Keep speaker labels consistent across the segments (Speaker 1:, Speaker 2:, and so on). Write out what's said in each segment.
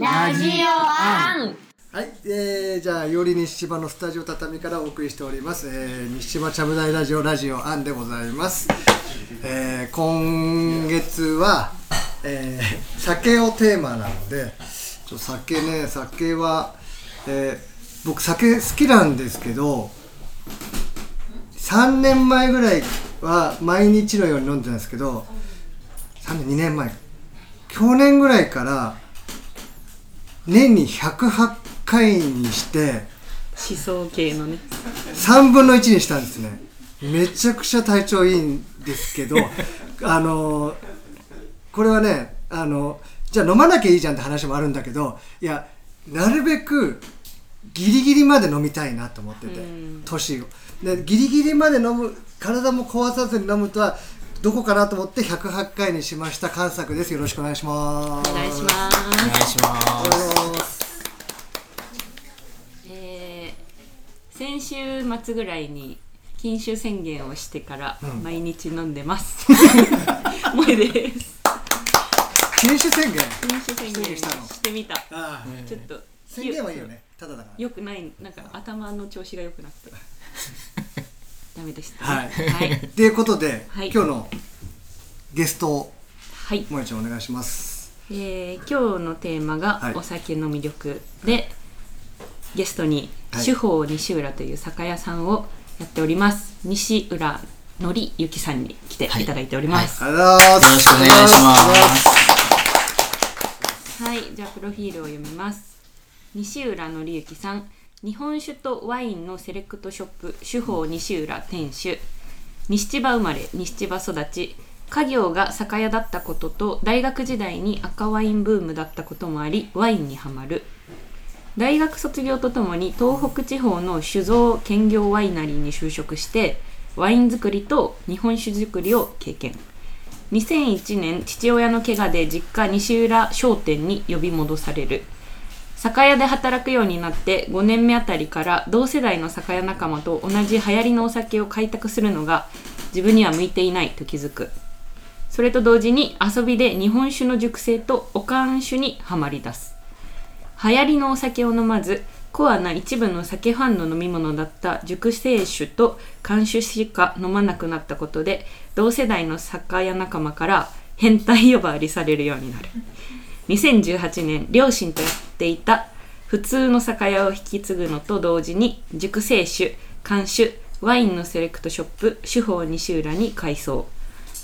Speaker 1: ラジオアン。
Speaker 2: はい、えー、じゃあより西芝のスタジオ畳からお送りしております、えー、西芝ちゃぶ台ラジオラジオアンでございます、えー、今月は、えー、酒をテーマなのでちょ酒ね酒は、えー、僕酒好きなんですけど3年前ぐらいは毎日のように飲んでたんですけど3年2年前。去年ぐらいから年に108回にして
Speaker 3: 思想系のね。
Speaker 2: 3分の1にしたんですね。めちゃくちゃ体調いいんですけど あのこれはねあのじゃあ飲まなきゃいいじゃんって話もあるんだけどいやなるべくギリギリまで飲みたいなと思ってて
Speaker 3: うん。
Speaker 2: 年を。でギリギリまで飲む体も壊さずに飲むとはどこかなと思って108回にしました。関作です。よろしくお願いします。
Speaker 3: お願いします。
Speaker 4: お願いします。
Speaker 3: えー先週末ぐらいに禁酒宣言をしてから
Speaker 2: うん。
Speaker 3: 毎日飲んでます、萌えです。
Speaker 2: 禁酒宣言？
Speaker 3: 禁酒宣言
Speaker 2: したの。
Speaker 3: してみた。
Speaker 2: ああ。
Speaker 3: ちょっと
Speaker 2: 宣言はいいよね。ただだから。
Speaker 3: よくない。なんか頭の調子が良くなってダメでした
Speaker 2: はい。とい。うことで、
Speaker 3: はい。
Speaker 2: 今日のゲストを
Speaker 3: はい。
Speaker 2: 萌ちゃんお願いします。
Speaker 3: えー今日のテーマ
Speaker 2: はい。
Speaker 3: がお酒の魅力で、ゲストに
Speaker 2: はい。
Speaker 3: 主法西浦という酒屋さんをやっております。西浦のりゆきさんに来てい。ただいております。
Speaker 2: ありがとうございます。
Speaker 4: よろしくお願いします
Speaker 3: はい、じゃあプロフィールを読みます。西浦のりゆきさん日本酒とワインのセレクトショップ主法西浦店主西千葉生まれ西千葉育ち。家業が酒屋だったことと大学時代に赤ワインブームだったこともありワインにはまる。大学卒業とともに東北地方の酒造兼業ワイナリーに就職してワイン作りと日本酒作りを経験。2001年父親の怪我で実家西浦商店に呼び戻される。酒屋で働くようになって5年目あたりから同世代の酒屋仲間と同じ流行りのお酒を開拓するのが自分には向いていないと気づく。それと同時に遊びで日本酒の熟成とおかん酒にはまり出す。流行りのお酒を飲まずコアな一部の酒ファンの飲み物だった熟成酒と缶酒しか飲まなくなったことで同世代の酒屋仲間から変態呼ばわりされるようになる。2018年両親とやっていた普通の酒屋を引き継ぐのと同時に熟成酒缶酒ワインのセレクトショップ主法西浦に改装。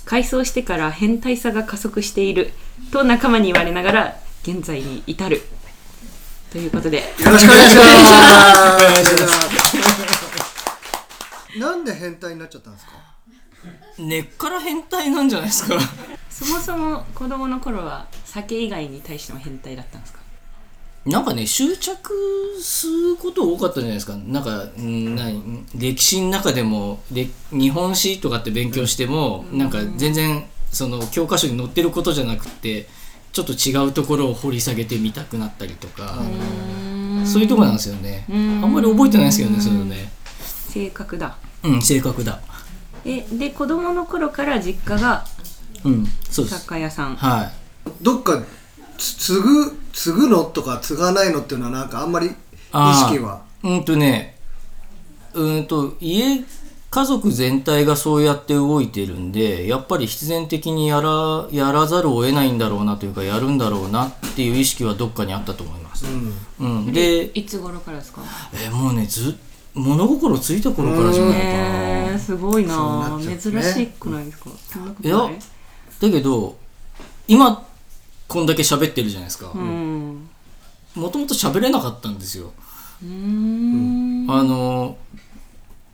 Speaker 3: 改装してから変態さが加速していると仲間に言われながら現在に至る。ということで。
Speaker 2: よろしくお願いします。なんで変態になっちゃったんですか？
Speaker 4: 根っから変態なんじゃないですか？
Speaker 3: そもそも子供の頃は酒以外に対しても変態だったんですか？
Speaker 4: なんかね執着すること多かったじゃないですか。なんかん何歴史の中でもで日本史とかって勉強しても、なんか全然その教科書に載ってることじゃなくてちょっと違うところを掘り下げてみたくなったりとか、そういうとこなんですよね、
Speaker 3: ん。
Speaker 4: あんまり覚えてないですけどねそういうのね。
Speaker 3: 性格だ。
Speaker 4: うん正確だ
Speaker 3: えで子供の頃から実家が
Speaker 4: うんそうです。
Speaker 3: 酒屋さん。
Speaker 4: はい。
Speaker 2: どっかつ継ぐ継ぐのとか継がないのっていうのはなんかあんまり意
Speaker 4: あー。
Speaker 2: 識は？
Speaker 4: うんとねうんと家家族全体がそうやって動いてるんでやっぱり必然的にやらやらざるを得ないんだろうなというかやるんだろうなっていう意識はどっかにあったと思います、うん。で
Speaker 3: いつ頃からですか？
Speaker 4: えもうねず物心ついた頃からじゃない？かな、
Speaker 3: えー、すごいな。
Speaker 2: なっちゃって
Speaker 3: 珍
Speaker 2: ね
Speaker 3: しくないですか？
Speaker 4: いやだけど今こんだけ喋ってるじゃないですか。
Speaker 3: うん。
Speaker 4: もともと喋れなかったんですよ。
Speaker 3: うーん。
Speaker 4: あの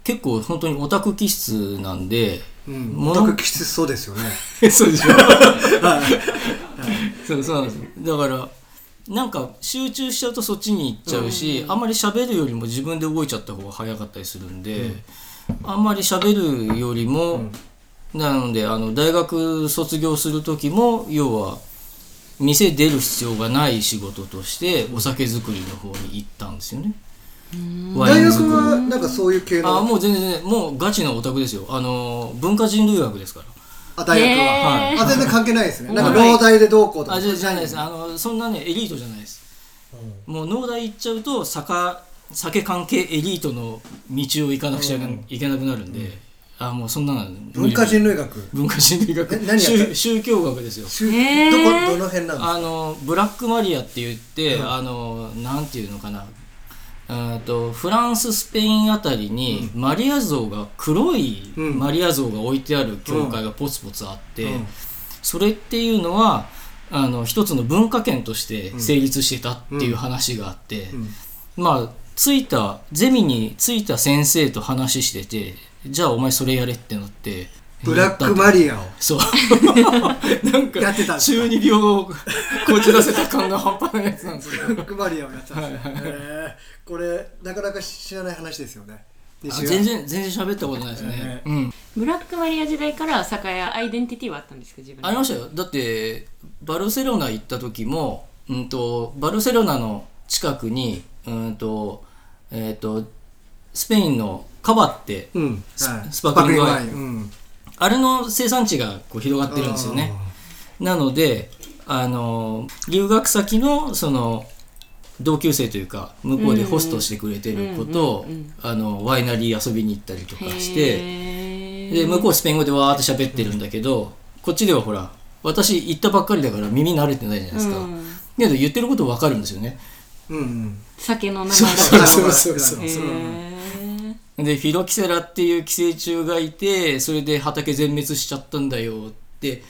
Speaker 4: 結構本当にオタク気質なんで
Speaker 2: うん。
Speaker 4: も
Speaker 2: オタク気質そうですよね。
Speaker 4: そうでしょ？そうそうなんです。よだからなんか集中しちゃうとそっちに行っちゃうし、あんまり喋るよりも自分で動いちゃった方が早かったりするんで、あんまり喋るよりも、なのであの大学卒業する時も要は店出る必要がない仕事としてお酒作りの方に行ったんですよね。
Speaker 2: 大学はなんかそういう系
Speaker 4: あ
Speaker 2: の
Speaker 4: もう全然もうガチなオタクですよ。あの文化人類学ですから
Speaker 2: あ大学は、あ全然関係ないですね。なんか
Speaker 3: はい
Speaker 2: 老大でどうこうとか。
Speaker 4: あじゃじゃないです。あのそんなねエリートじゃないです。もう農大行っちゃうと酒酒関係エリートの道を行かなくちゃいけなくなるんで、あもうそんなの
Speaker 2: 文化人類学？
Speaker 4: 文化人類学。
Speaker 2: え何
Speaker 4: 宗宗教学ですよ。
Speaker 2: どこどの辺なんですか？
Speaker 4: あのブラックマリアって言って、あのなんていうのかな。うんとフランススペインあたりにマリア像が黒い
Speaker 2: うん。
Speaker 4: マリア像が置いてある教会がポツポツあって、
Speaker 2: うん。
Speaker 4: それっていうのはあの一つの文化圏として成立してたっていう話があって、まあついたゼミについた先生と話しててじゃあお前それやれってなって
Speaker 2: ブラックマリアを。
Speaker 4: そう。なんか
Speaker 2: やってた
Speaker 4: 中二病をこじらせた感が半端ないやつなんですけど。
Speaker 2: ブラックマリアをやってたんですよ、へーこれなかなか知らない話ですよね。
Speaker 4: 全然全然喋ったことないですね、うん。
Speaker 3: ブラックマリア時代から酒屋アイデンティティはあったんですか自分で？
Speaker 4: ありましたよ。だってバルセロナ行った時も、うん、とバルセロナの近くに、うんとえー、とスペインのカバって、
Speaker 2: うん。
Speaker 4: ス
Speaker 2: はい。
Speaker 4: スパークリングワイン。
Speaker 2: うん。
Speaker 4: あれの生産地がこう広がってるんですよね。なのであの留学先のその同級生というか向こうでホストしてくれてる子と
Speaker 3: うんうんうん。
Speaker 4: あのワイナリー遊びに行ったりとかしてで向こうスペイン語でわーって喋ってるんだけどこっちではほら私行ったばっかりだから耳慣れてないじゃないですか。
Speaker 3: うん。
Speaker 4: けど言ってること分かるんですよね。
Speaker 2: うんうん。
Speaker 3: 酒の名前
Speaker 4: そう
Speaker 3: だ
Speaker 4: そうそう。そう
Speaker 3: へ
Speaker 4: そう
Speaker 3: ー。
Speaker 4: でフィロキセラっていう寄生虫がいてそれで畑全滅しちゃったんだよって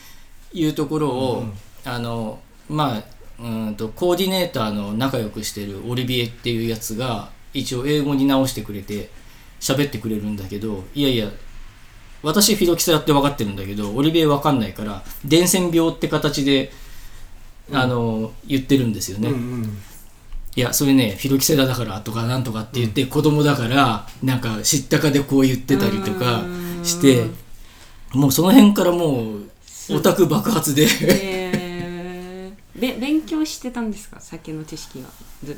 Speaker 4: いうところを、あのまあうんとコーディネーターの仲良くしてるオリビエっていうやつが一応英語に直してくれて喋ってくれるんだけどいやいや私フィロキセラって分かってるんだけどオリビエ分かんないから伝染病って形で、あの言ってるんですよね。
Speaker 2: うんうん。
Speaker 4: いやそれねフィロキセラだからとかなんとかって言って、子供だからなんか知ったかでこう言ってたりとかしてもうその辺からもうオタク爆発で
Speaker 3: へーべ勉強してたんですか？酒の知識は。ず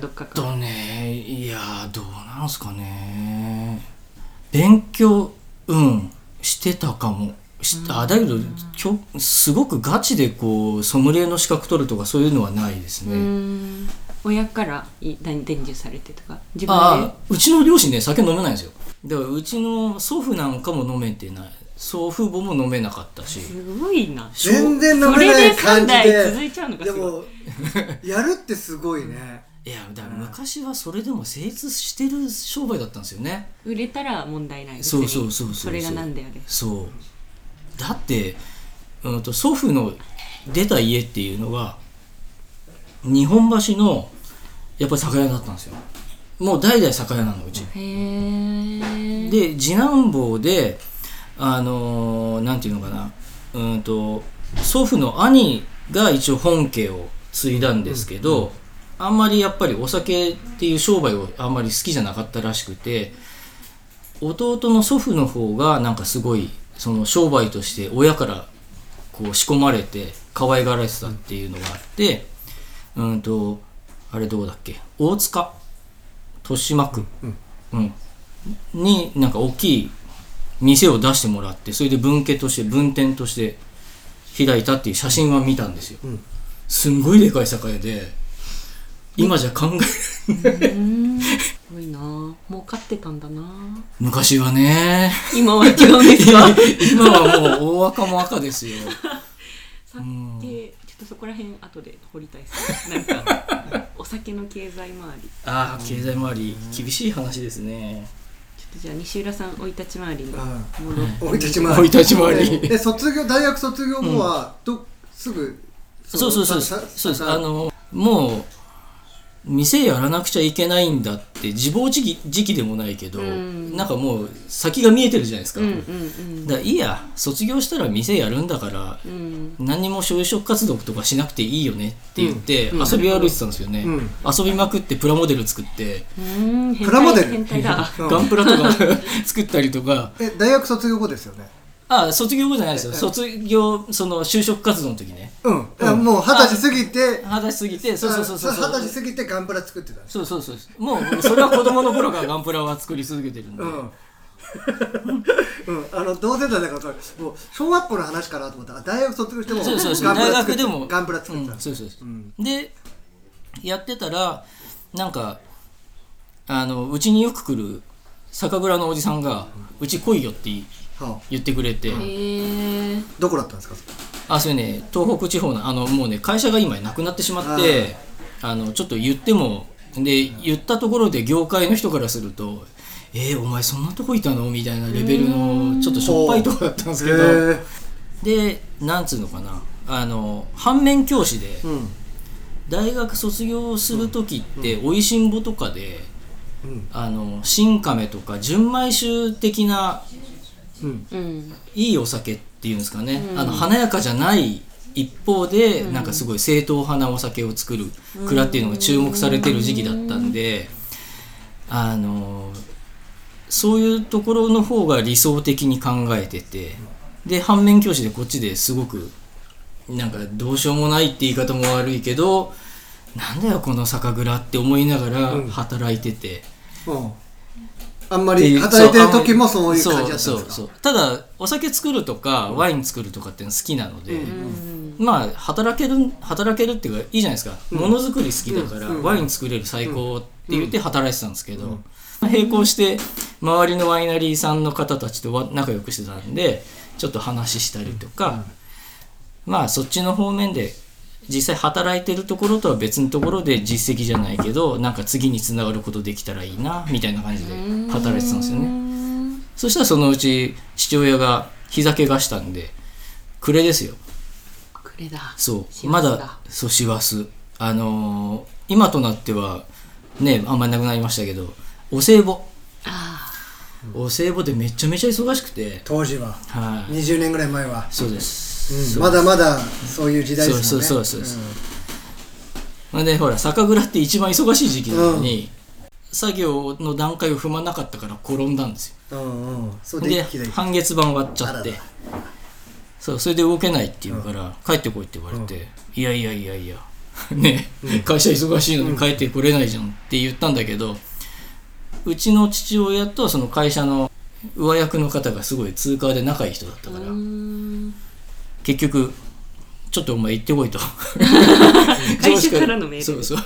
Speaker 3: どっかから。
Speaker 4: とねいやどうなんすかね。勉強うんしてたかも。しあだけどきょすごくガチでこうソムリエの資格取るとかそういうのはないですね、
Speaker 3: ん。親からい伝伝授されてとか？自分
Speaker 4: あ
Speaker 3: で？
Speaker 4: あうちの両親ね酒飲めないんですよ。だからうちの祖父なんかも飲めてない祖父母も飲めなかったし。
Speaker 3: すごいな。
Speaker 2: 全然飲
Speaker 3: それで
Speaker 2: めない感
Speaker 3: 3
Speaker 2: じ
Speaker 3: 代
Speaker 2: で
Speaker 3: 続いちゃうのが
Speaker 2: でもやるってすごいね。
Speaker 4: いやだから昔はそれでも成立してる商売だったんですよね。
Speaker 3: 売れたら問題ない。
Speaker 4: そうそうそうそう
Speaker 3: それがなんであれ
Speaker 4: そう。だって、うん、と祖父の出た家っていうのが日本橋のやっぱり酒屋だったんですよ。もう代々酒屋なのうち。
Speaker 3: へえ
Speaker 4: で次男坊であのーなんていうのかな。うんと祖父の兄が一応本家を継いだんですけど、あんまりやっぱりお酒っていう商売をあんまり好きじゃなかったらしくて弟の祖父の方がなんかすごいその商売として親からこう仕込まれて可愛がられてたっていうのがあってうんとあれどこだっけ？大塚豊島区、うん、になんか大きい店を出してもらってそれで分家として分店として開いたっていう写真は見たんですよ、すんごいでかい酒屋で今じゃ考えられない。
Speaker 3: うん。すごいな。儲かってたんだな。
Speaker 4: 昔はね。
Speaker 3: 今は違うんですか？
Speaker 4: 今はもう大赤も赤ですよ。
Speaker 3: 酒ちょっとそこら辺後で掘りたいですね。なんか お酒の経済周り。
Speaker 4: ああ経済周り厳しい話ですね
Speaker 3: じゃあ西浦さん生い立ち回りに
Speaker 2: 生い立ち回り。
Speaker 4: 生い立ち回り。
Speaker 2: でで卒業大学卒業後は、どすぐ
Speaker 4: そうそうそう。
Speaker 2: さ
Speaker 4: そうです。
Speaker 2: さ
Speaker 4: あのもう店やらなくちゃいけないんだって自暴自棄時期でもないけど、
Speaker 3: ん。
Speaker 4: なんかもう先が見えてるじゃないですか、
Speaker 3: うんうん
Speaker 4: だからいいや卒業したら店やるんだから
Speaker 3: うん。うん
Speaker 4: 何にも就職活動とかしなくていいよねって言って
Speaker 2: うん。
Speaker 4: 遊び歩いてたんですよね、
Speaker 2: うん。
Speaker 4: 遊びまくってプラモデル作って、
Speaker 2: プラモデル。
Speaker 4: ガンプラとか 作ったりとか。
Speaker 2: え大学卒業後ですよね
Speaker 4: あ卒業後じゃないですよ。卒業その就職活動の時ね。
Speaker 2: うん、あもう二十歳過ぎて
Speaker 4: 二十歳過ぎてそうそうそうそう。
Speaker 2: あ二十歳過ぎてガンプラ作ってたんです。
Speaker 4: そうそうそうもうそれは子供の頃からガンプラは作り続けてるんで、
Speaker 2: うん。うん、あの同世代だからさもう小学校の話かなと思ったら大学卒業しても
Speaker 4: そうそうそう。
Speaker 2: ガンプ
Speaker 4: 大
Speaker 2: ラ作って
Speaker 4: 学でも
Speaker 2: ガンプラ作ってた、
Speaker 4: うん。そうそうそう、
Speaker 2: ん。
Speaker 4: でやってたらなんかあのうちによく来る酒蔵のおじさんが「うち来いよ」って
Speaker 2: は
Speaker 4: 言ってくれて、
Speaker 2: どこだったんですか？
Speaker 4: あそれね東北地方のあのもうね会社が今なくなってしまってあのちょっと言ってもで言ったところで業界の人からすると「えー、お前そんなとこいたの?」みたいなレベルのちょっとしょっぱいとこだったんですけど。
Speaker 2: へ
Speaker 4: でなんつうのかなあの反面教師で
Speaker 2: えうん。
Speaker 4: 大学卒業する時っておいしんぼとかで
Speaker 2: うん。
Speaker 4: あの新亀とか純米酒的ないいお酒っていうんですかね、あの華やかじゃない一方で、なんかすごい正統派なお酒を作る蔵っていうのが注目されてる時期だったんで、あのそういうところの方が理想的に考えててで反面教師でこっちですごくなんかどうしようもないって言い方も悪いけどなんだよこの酒蔵って思いながら働いてて。
Speaker 2: うんあんまり働いてる時もそういう感じだったんですか？
Speaker 4: そうそうそう。ただお酒作るとかワイン作るとかっての好きなので、まあ働ける働けるっていうかいいじゃないですか。ものづくり好きだから、ワイン作れる最高って言って働いてたんですけど、並行して周りのワイナリーさんの方たちとは仲良くしてたんでちょっと話したりとか、まあそっちの方面で実際働いてるところとは別のところで実績じゃないけどなんか次につながることできたらいいなみたいな感じで働いてたんですよね。そしたらそのうち父親が膝怪我したんで暮れですよ。
Speaker 3: これだ。
Speaker 4: そう。まだそう師走。あのー今となってはねあんまりなくなりましたけどお歳暮。
Speaker 3: あ
Speaker 4: お歳暮でめちゃめちゃ忙しくて。
Speaker 2: 当時は。
Speaker 4: はい。
Speaker 2: 20年ぐらい前は、
Speaker 4: そうです、
Speaker 2: うん。まだまだそういう時代ですもんね。
Speaker 4: そうそうそうそうほんでほら酒蔵って一番忙しい時期なのに、作業の段階を踏まなかったから転んだんですよ。
Speaker 2: うんうんで
Speaker 4: 半月板割っちゃってそうそれで動けないって言うから、帰ってこいって言われて、いやいやいやいや ね、会社忙しいのに帰ってこれないじゃんって言ったんだけどうちの父親とその会社の上役の方がすごい通過で仲いい人だったから、結局ちょっとお前行ってこいと。
Speaker 3: 会社からのメール。
Speaker 4: そうそう。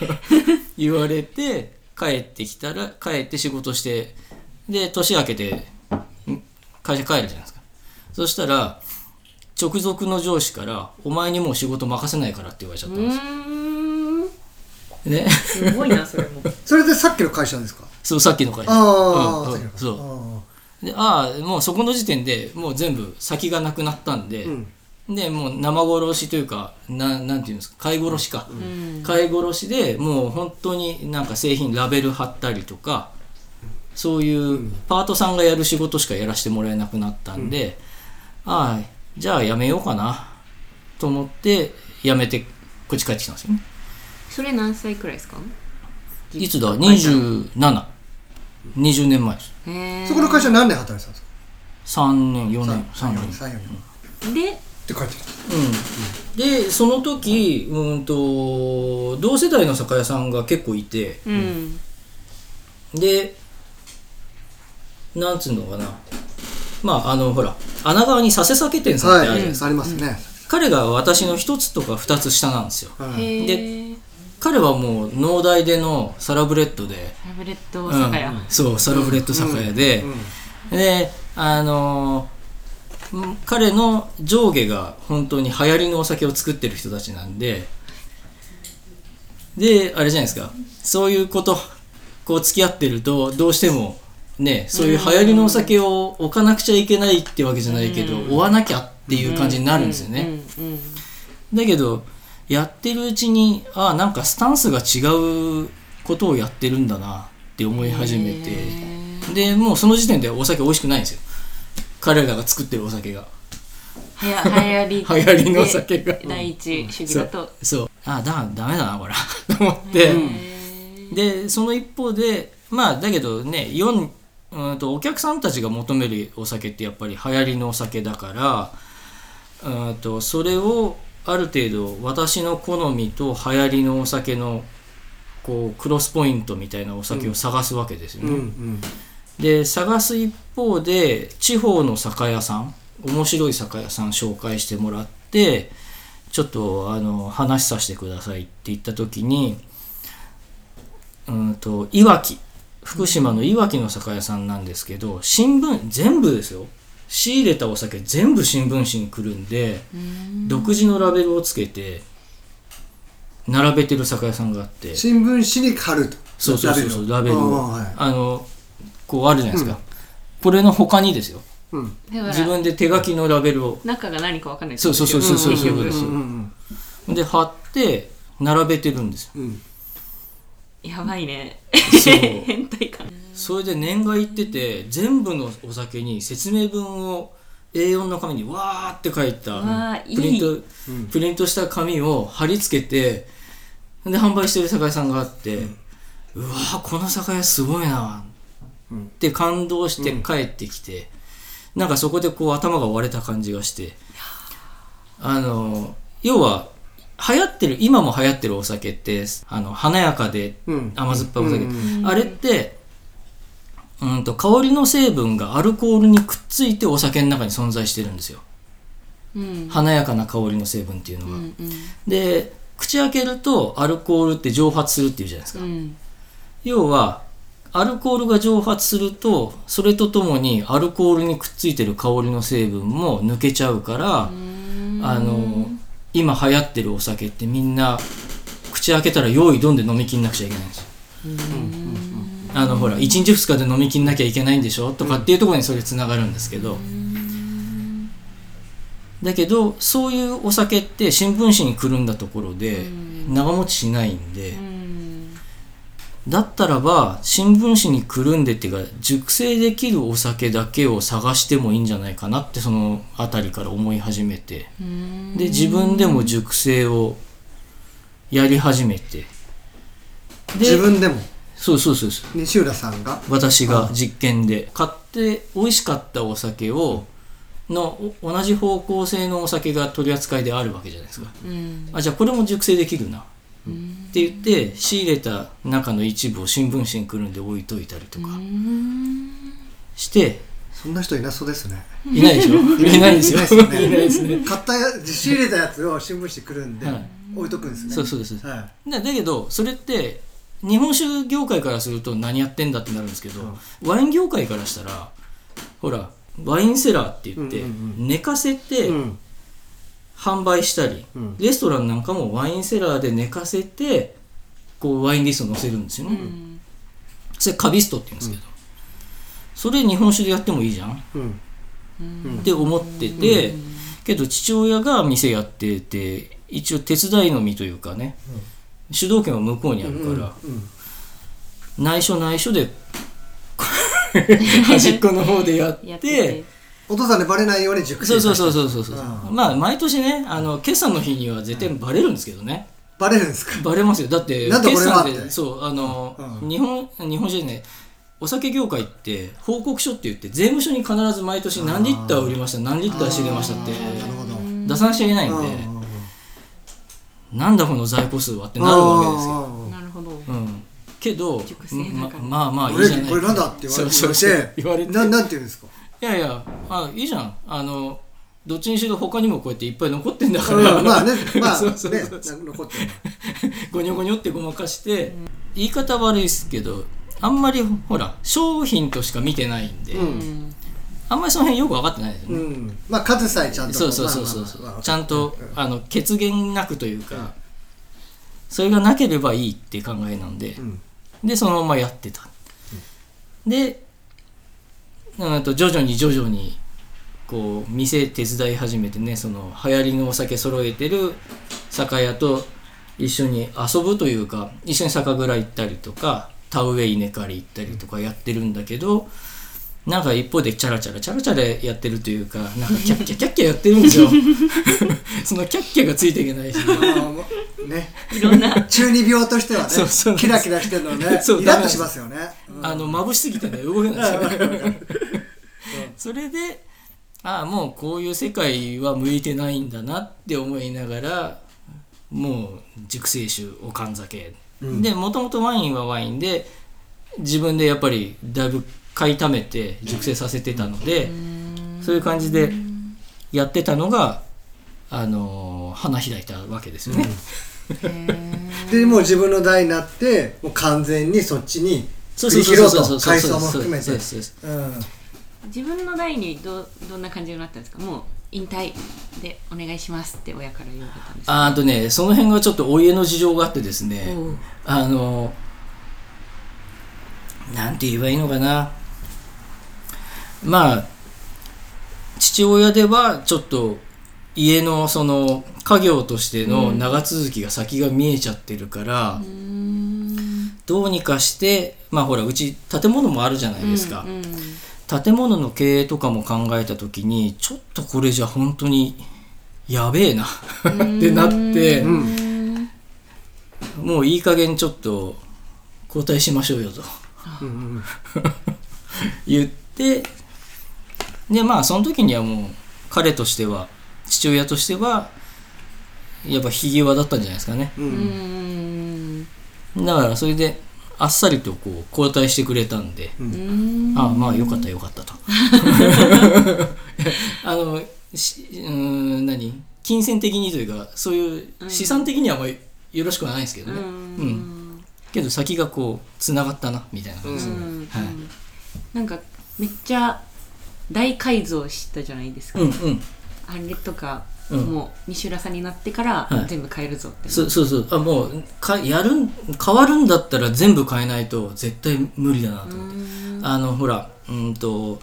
Speaker 4: 言われて帰ってきたら帰って仕事してで年明けてん会社帰るじゃないですか。そしたら直属の上司から「お前にもう仕事任せないから」って言われちゃったんですよ、ね。
Speaker 3: すごいなそれも。
Speaker 2: それでさっきの会社ですか？
Speaker 4: そうさっきの会社。
Speaker 2: ああ、
Speaker 4: うんそう。でああもうそこの時点でもう全部先がなくなったんで、
Speaker 2: ん
Speaker 4: でもう生殺しというかななんていうんですか飼い殺しか、飼い殺しでもう本当になんか製品ラベル貼ったりとかそういうパートさんがやる仕事しかやらせてもらえなくなったんで、ああじゃあやめようかなと思ってやめてこっち帰ってきたんですよね。
Speaker 3: それ何歳くらいですか？
Speaker 4: いつだ？2720年前です。
Speaker 3: へえ
Speaker 2: そこの会社何年働いてたんですか
Speaker 4: ？3年4年3
Speaker 2: 3
Speaker 4: 年。
Speaker 2: 年3年。
Speaker 3: で
Speaker 2: って帰ってきた
Speaker 4: うん、でその時うんと同世代の酒屋さんが結構いて
Speaker 3: うん。
Speaker 4: でなんつうのかな。まああのほら穴川に佐世酒店さんってあるじゃないですか、
Speaker 2: ありますね、
Speaker 4: 彼が私の一つとか二つ下なんですよ。
Speaker 2: はい。
Speaker 3: へえ
Speaker 4: 彼はもう農大でのサラブレッドで、
Speaker 3: タブレット
Speaker 4: うん。
Speaker 3: 酒屋
Speaker 4: そうサラブレッド酒屋で、であのーん彼の上下が本当に流行りのお酒を作ってる人たちなんでであれじゃないですか。そういうことこう付き合ってるとどうしてもねそういう流行りのお酒を置かなくちゃいけないってわけじゃないけど追わなきゃっていう感じになるんですよね。だけどやってるうちにあなんかスタンスが違うことをやってるんだなって思い始めて。でもうその時点でお酒美味しくないんですよ彼らが作ってるお酒が。
Speaker 3: はや流行り
Speaker 4: 流行りのお酒が。
Speaker 3: 第一主義だと。
Speaker 4: そう。あだダメだなこれ。と思って、でその一方でまあだけどね4うんとお客さんたちが求めるお酒ってやっぱり流行りのお酒だからうんとそれをある程度私の好みと流行りのお酒のこうクロスポイントみたいなお酒を探すわけですよね。
Speaker 2: うんうん
Speaker 4: で探す一方で地方の酒屋さん面白い酒屋さん紹介してもらってちょっとあの話させてくださいって言った時にうんといわき福島のいわきの酒屋さんなんですけど新聞全部ですよ。仕入れたお酒全部新聞紙にくるんで独自のラベルをつけて並べてる酒屋さんがあって。
Speaker 2: 新聞紙に貼ると。
Speaker 4: そうそうそうそうラベルを。
Speaker 2: はい。
Speaker 4: あのこうあるじゃないですか、これの他にですよ。
Speaker 2: うん。
Speaker 4: 自分で手書きのラベルを。
Speaker 3: 中が何かわかんない。
Speaker 4: そうそうそうそうそうそう。いうことです
Speaker 2: う
Speaker 4: で貼って並べてるんですよ。
Speaker 2: うん。
Speaker 3: やばいね。
Speaker 4: そう。
Speaker 3: 変態感。
Speaker 4: それで年がいってて全部のお酒に説明文を A4 の紙にわーって書いたプリント
Speaker 3: い
Speaker 4: プリントした紙を貼り付けてで販売してる酒屋さんがあって、うわーこの酒屋すごいなって感動して帰ってきて、なんかそこでこう頭が割れた感じがしてあの要は流行ってる今も流行ってるお酒ってあの華やかで
Speaker 2: うん。
Speaker 4: 甘酸っぱいお酒、
Speaker 2: うん
Speaker 4: あれってうんと香りの成分がアルコールにくっついてお酒の中に存在してるんですよ。
Speaker 3: うん。
Speaker 4: 華やかな香りの成分っていうのが、
Speaker 3: うん。
Speaker 4: で口開けるとアルコールって蒸発するっていうじゃないですか、
Speaker 3: うん。
Speaker 4: 要はアルコールが蒸発するとそれとともにアルコールにくっついてる香りの成分も抜けちゃうから、あの今流行ってるお酒ってみんな口開けたら用意どんで飲みきんなくちゃいけないんですよ。あのほら1日2日で飲みきんなきゃいけないんでしょとかっていうところにそれつながるんですけど、だけどそういうお酒って新聞紙にくるんだところで長持ちしないんで、
Speaker 3: うん
Speaker 4: だったらば新聞紙にくるんでっていうか熟成できるお酒だけを探してもいいんじゃないかなってその辺りから思い始めて。で自分でも熟成をやり始めて。で
Speaker 2: 自分でも？
Speaker 4: そうそうそうそう。
Speaker 2: 西浦さんが？
Speaker 4: 私が実験で。買って美味しかったお酒をのお同じ方向性のお酒が取り扱いであるわけじゃないですか。
Speaker 3: うん。
Speaker 4: あじゃあこれも熟成できるなって言って仕入れた中の一部を新聞紙にくるんで置いといたりとかして
Speaker 2: そんな人いなそうですね。
Speaker 4: いないでしょ？いないですよ
Speaker 2: いないですよ。ね。
Speaker 4: いないですね。
Speaker 2: 買ったや仕入れたやつを新聞紙くるんで
Speaker 4: はい
Speaker 2: 置いとくんですね。
Speaker 4: そうそうです。
Speaker 2: は
Speaker 4: だだけどそれって日本酒業界からすると何やってんだってなるんですけど、ワイン業界からしたらほらワインセラーって言って
Speaker 2: うんうん
Speaker 4: 寝かせて
Speaker 2: いうん
Speaker 4: 販売したり、
Speaker 2: うん。
Speaker 4: レストランなんかもワインセラーで寝かせてこうワインリスト載せるんですよね、それカビストって言うんですけど、それ日本酒でやってもいいじゃん。
Speaker 2: うん。
Speaker 4: って思ってて、けど父親が店やってて一応手伝いの身というかね、主導権は向こうにあるから、
Speaker 2: うん。
Speaker 4: 内緒内緒で 端っこの方でやって
Speaker 2: お父さんにバレないように熟成
Speaker 4: そうそうそう
Speaker 2: う
Speaker 4: そうそうそう。
Speaker 2: うん。
Speaker 4: まあ毎年ねあの決算の日には絶対バレるんですけどね、
Speaker 2: バレるんですか？
Speaker 4: バレますよ。だって
Speaker 2: なんだこ
Speaker 4: 決算でそうあの、
Speaker 2: うん。
Speaker 4: 日本日本人ね。お酒業界って報告書って言って税務署に必ず毎年何リッター売りました何リッター仕入れましたって出さなくちゃいけないんで、なんだこの在庫数はってなるわけですよ、
Speaker 3: なるほど。
Speaker 4: うん、けどままあまあい
Speaker 2: こ
Speaker 4: いじゃない。
Speaker 2: れこれなんだって言われて。
Speaker 4: そうそうそう。言われて。
Speaker 2: ななんて言うんですか？
Speaker 4: いやいやあいいじゃん。あのどっちにしろ他にもこうやっていっぱい残ってんだから、
Speaker 2: うんまあね。まあ
Speaker 4: そうそう
Speaker 2: ね
Speaker 4: そう。そう
Speaker 2: 残ってる。
Speaker 4: ゴニョゴニョってごまかして、言い方悪いですけどあんまりほら商品としか見てないんで、
Speaker 2: うん。
Speaker 4: あんまりその辺よく分かってないですよね、
Speaker 2: うん。まあ数さえちゃんと
Speaker 4: そうそうそうそうそう、
Speaker 2: まあまあまあ
Speaker 4: ちゃんと、あの血源なくというか、それがなければいいって考えなんで、
Speaker 2: ん。
Speaker 4: でそのままやってた、でうんと徐々に徐々にこう店手伝い始めてねその流行りのお酒揃えてる酒屋と一緒に遊ぶというか一緒に酒蔵行ったりとか田植え稲刈り行ったりとかやってるんだけど、なんか一方でチャラチャラチャラチャラやってるというかなんかキャッキャキャッキャやってるんですよ。そのキャッキャがついていけないし、
Speaker 2: ね。
Speaker 3: いろんな。
Speaker 2: 中二病としてはね
Speaker 4: そうそう。
Speaker 2: キラキラしてるのね。
Speaker 4: そう。
Speaker 2: イラッとしますよね。
Speaker 4: あの眩しすぎてね動けない。ですよそれでああもうこういう世界は向いてないんだなって思いながらもう熟成酒おかん酒、でもともとワインはワインで自分でやっぱりだいぶ買い溜めて熟成させてたのでそういう感じでやってたのがあのー花開いたわけですよね。
Speaker 2: でもう自分の代になってもう完全にそっちに
Speaker 4: そう
Speaker 2: 振
Speaker 4: そうそう
Speaker 2: も含めて
Speaker 4: そうそうそう
Speaker 2: うん
Speaker 3: 自分の代にどどんな感じになったんですか？もう引退でお願いしますって親から言われたんですか？
Speaker 4: あとねその辺がちょっとお家の事情があってですねあのなんて言えばいいのかな。まあ父親ではちょっと家のその家業としての長続きが先が見えちゃってるから、どうにかしてまあほらうち建物もあるじゃないですか、
Speaker 3: うん
Speaker 4: 建物の経営とかも考えた時にちょっとこれじゃ本当にやべえなってなって、もういい加減ちょっと交代しましょうよと。言ってでまあその時にはもう彼としては父親としてはやっぱひ際だったんじゃないですかね。
Speaker 3: うん。
Speaker 4: だからそれであっさりとこう交代してくれたんで、ああまあよかったよかったと。あのしうーん何？金銭的にというかそういう資産的にはあんまりよろしくはないですけどね、うん。けど先がこうつながったなみたいな感じですね、はい。
Speaker 3: なんかめっちゃ大改造したじゃないですか、
Speaker 4: うんうん。
Speaker 3: あれとか、
Speaker 4: うん。
Speaker 3: もう西浦さんになってから
Speaker 4: はい。
Speaker 3: 全部変えるぞって、
Speaker 4: そそうそう。あもうかやるん変わるんだったら全部変えないと絶対無理だなと思って。あのほらうんと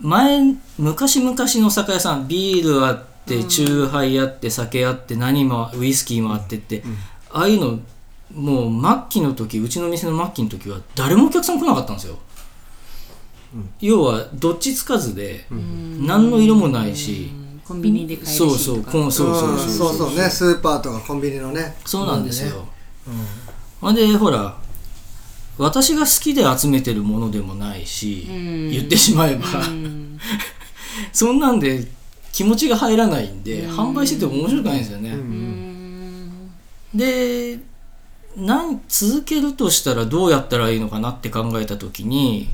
Speaker 4: 前昔々の酒屋さんビールあってチューハイあって酒あって何もウイスキーもあってって、ああいうのもう末期の時うちの店の末期の時は誰もお客さん来なかったんですよ、要はどっちつかずで、何の色もないし、
Speaker 3: コンビニで買えるし
Speaker 4: そうそうこんそうそうそう
Speaker 2: そうそう。ねスーパーとかコンビニのね。
Speaker 4: そうなんですよ。ほんでほら私が好きで集めてるものでもないし、言ってしまえば、そんなんで気持ちが入らないんで、販売してても面白くないんですよね。でなん続けるとしたらどうやったらいいのかなって考えた時に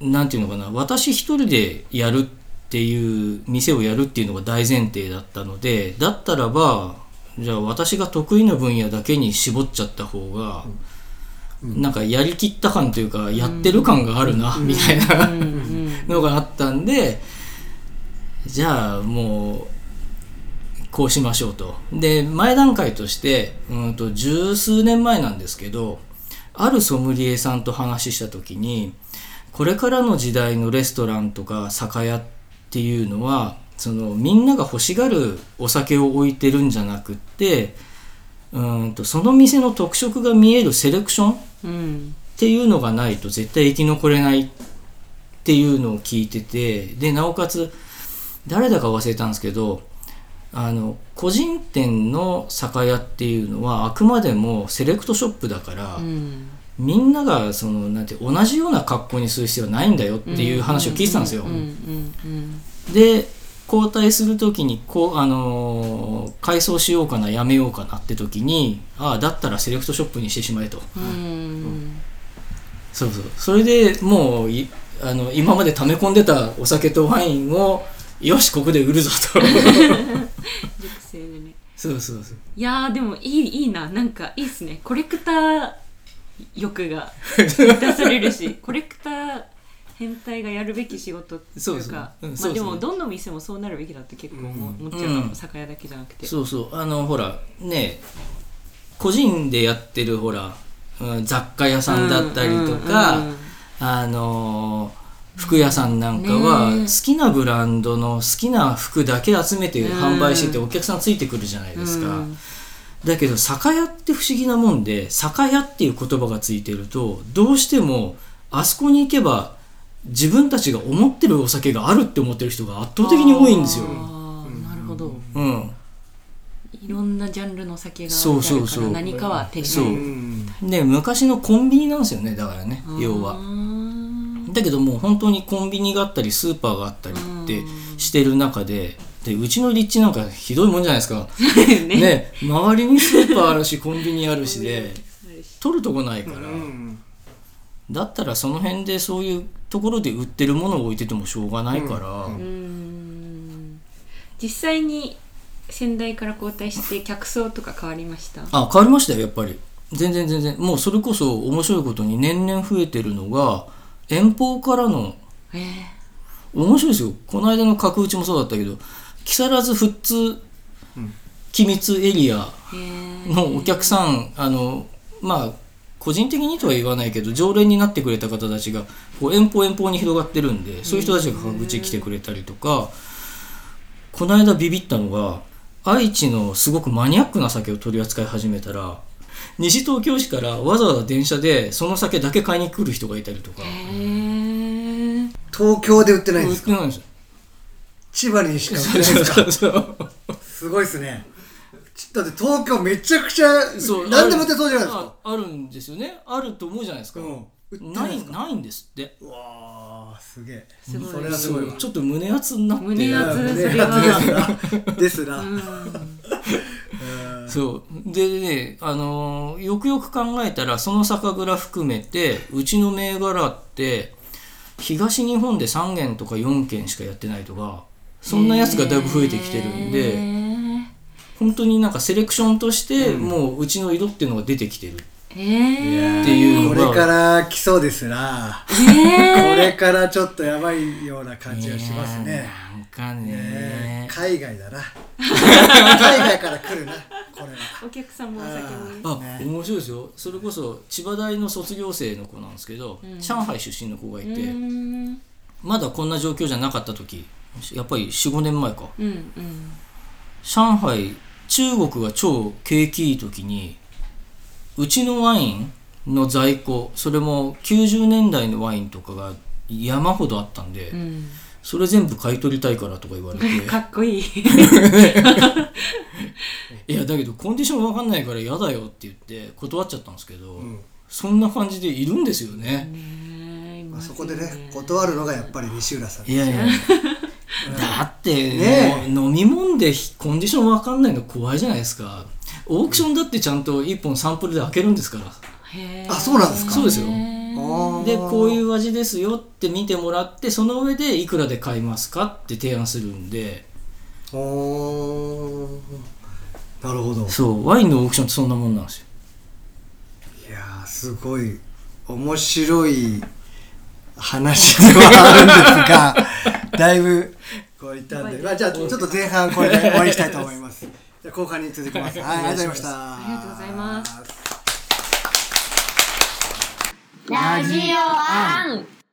Speaker 4: なんていうのかな私一人でやるっていう店をやるっていうのが大前提だったのでだったらばじゃあ私が得意な分野だけに絞っちゃった方が、なんかやりきった感というかやってる感があるな、みたいな のがあったんでじゃあもうこうしましょうと。で前段階としてうんと十数年前なんですけどあるソムリエさんと話した時にこれからの時代のレストランとか酒屋ってていうのはそのみんなが欲しがるお酒を置いてるんじゃなくってうんとその店の特色が見えるセレクションっていうのがないと絶対生き残れないっていうのを聞いててでなおかつ誰だか忘れたんですけどあの個人店の酒屋っていうのはあくまでもセレクトショップだから、
Speaker 3: うん。
Speaker 4: みんながそのなんて同じような格好にする必要はないんだよっていう話を聞いてたんですよ。で交代する時にこう、あのー改装しようかなやめようかなって時にああだったらセレクトショップにしてしまえと。そうそう。それでもういあの今まで溜め込んでたお酒とワインをよしここで売るぞと。
Speaker 3: 熟成でね。
Speaker 4: そうそうそう。
Speaker 3: いやーでもいいいいな。なんかいいっすね。コレクター欲が 満たされるしコレクター変態がやるべき仕事っていうかまあでもどの店もそうなるべきだって結構思うもちろ
Speaker 4: うん。
Speaker 3: ん酒屋だけじゃなくて。
Speaker 4: そうそう。あのほらね個人でやってるほら、うん雑貨屋さんだったりとか、
Speaker 3: うんうんうん
Speaker 4: あのー服屋さんなんかは好きなブランドの好きな服だけ集めて
Speaker 3: うん
Speaker 4: 販売しててお客さんついてくるじゃないですか、
Speaker 3: うん
Speaker 4: だけど酒屋って不思議なもんで酒屋っていう言葉がついてるとどうしてもあそこに行けば自分たちが思ってるお酒があるって思ってる人が圧倒的に多いんですよ。
Speaker 3: なるほど。
Speaker 4: うん、
Speaker 3: いろんなジャンルの酒が
Speaker 4: そうそうそう。
Speaker 3: 何かは手に入る。
Speaker 2: う。ん
Speaker 4: で昔のコンビニなんですよねだからね要は。だけどもう本当にコンビニがあったりスーパーがあったりってしてる中ででうちの立地なんかひどいもんじゃないですか。
Speaker 3: ね。
Speaker 4: ね周りにスーパーあるしコンビニあるしで取るとこないから。
Speaker 2: うん
Speaker 4: だったらその辺でそういうところで売ってるものを置いててもしょうがないから、
Speaker 3: うん。実際に先代から交代して客層とか変わりました？
Speaker 4: あ変わりましたよやっぱり。全然全然。もうそれこそ面白いことに年々増えてるのが遠方からの
Speaker 3: ええ。
Speaker 4: 面白いですよ。この間の角打ちもそうだったけど木更津富津機密エリアのお客さんあのまあ個人的にとは言わないけど常連になってくれた方たちがこう遠方遠方に広がってるんでそういう人たちが角打ち来てくれたりとかこの間ビビったのが愛知のすごくマニアックな酒を取り扱い始めたら西東京市からわざわざ電車でその酒だけ買いに来る人がいたりとか。
Speaker 2: 東京で売ってないん
Speaker 4: 売
Speaker 2: ですか？
Speaker 4: ってないんですよ
Speaker 2: 千葉にしか売ってないんですか？すごいですね。ちだって東京めちゃくちゃ
Speaker 4: そう
Speaker 2: 何でも売ってそうじゃないですか。
Speaker 4: ああるんですよね。あると思うじゃないですか、
Speaker 2: うん。
Speaker 4: な
Speaker 2: ないですか。
Speaker 4: いないんですって。
Speaker 2: うわーすげえ。
Speaker 3: すごい。
Speaker 2: それはすごいわ。
Speaker 4: ちょっと胸熱になって。
Speaker 3: 胸熱
Speaker 2: ですな
Speaker 4: そう。でね、あのーよくよく考えたらその酒蔵含めてうちの銘柄って東日本で3軒とか4軒しかやってないとかそんなやつがだいぶ増えてきてるんで、本当になんかセレクションとしてもううちの色っていうのが出てきてる。
Speaker 3: ええ
Speaker 4: っていう
Speaker 2: こ
Speaker 4: のが。
Speaker 2: れから来そうですな。こ
Speaker 3: え。
Speaker 2: れからちょっとやばいような感じがしますね。
Speaker 4: なんか
Speaker 2: ね。
Speaker 4: ね
Speaker 2: 海外だな。海外から来るな。これは
Speaker 3: お客さんもお酒もね
Speaker 4: あ、
Speaker 2: ね。
Speaker 4: 面白いですよ。それこそ千葉大の卒業生の子なんですけど、上海出身の子がいて、
Speaker 3: うーん。
Speaker 4: まだこんな状況じゃなかった時やっぱり45年前か。
Speaker 3: うんうん。
Speaker 4: 上海中国が超景気いい時にうちのワインの在庫それも90年代のワインとかが山ほどあったんで、
Speaker 3: うん。
Speaker 4: それ全部買い取りたいからとか言われて。
Speaker 3: かっこいい。
Speaker 4: いやだけどコンディションわかんないから嫌だよって言って断っちゃったんですけど、そんな感じでいるんですよね、
Speaker 2: まあそこでね断るのがやっぱり西浦さん
Speaker 4: いやいやだって、
Speaker 2: ね。え
Speaker 4: もう飲み物でコンディションわかんないの怖いじゃないですか。オークションだってちゃんと1本サンプルで開けるんですから。
Speaker 2: あそうなんですか。
Speaker 4: そうですよ。
Speaker 2: あ
Speaker 4: でこういうう味ですよって見てもらってその上でいくらで買いますかって提案するんで。
Speaker 2: おー。なるほど。
Speaker 4: そう。ワインのオークションってそんなもんなんですよ。
Speaker 2: いやーすごい。面白い話ではあるんですが だいぶこういったんで、まあ、じゃあちょっと前半これで終わりにしたいと思います。じゃあ後半に続きます。はい。ありがとうございました。
Speaker 3: ありがとうございます。
Speaker 1: ラジオアン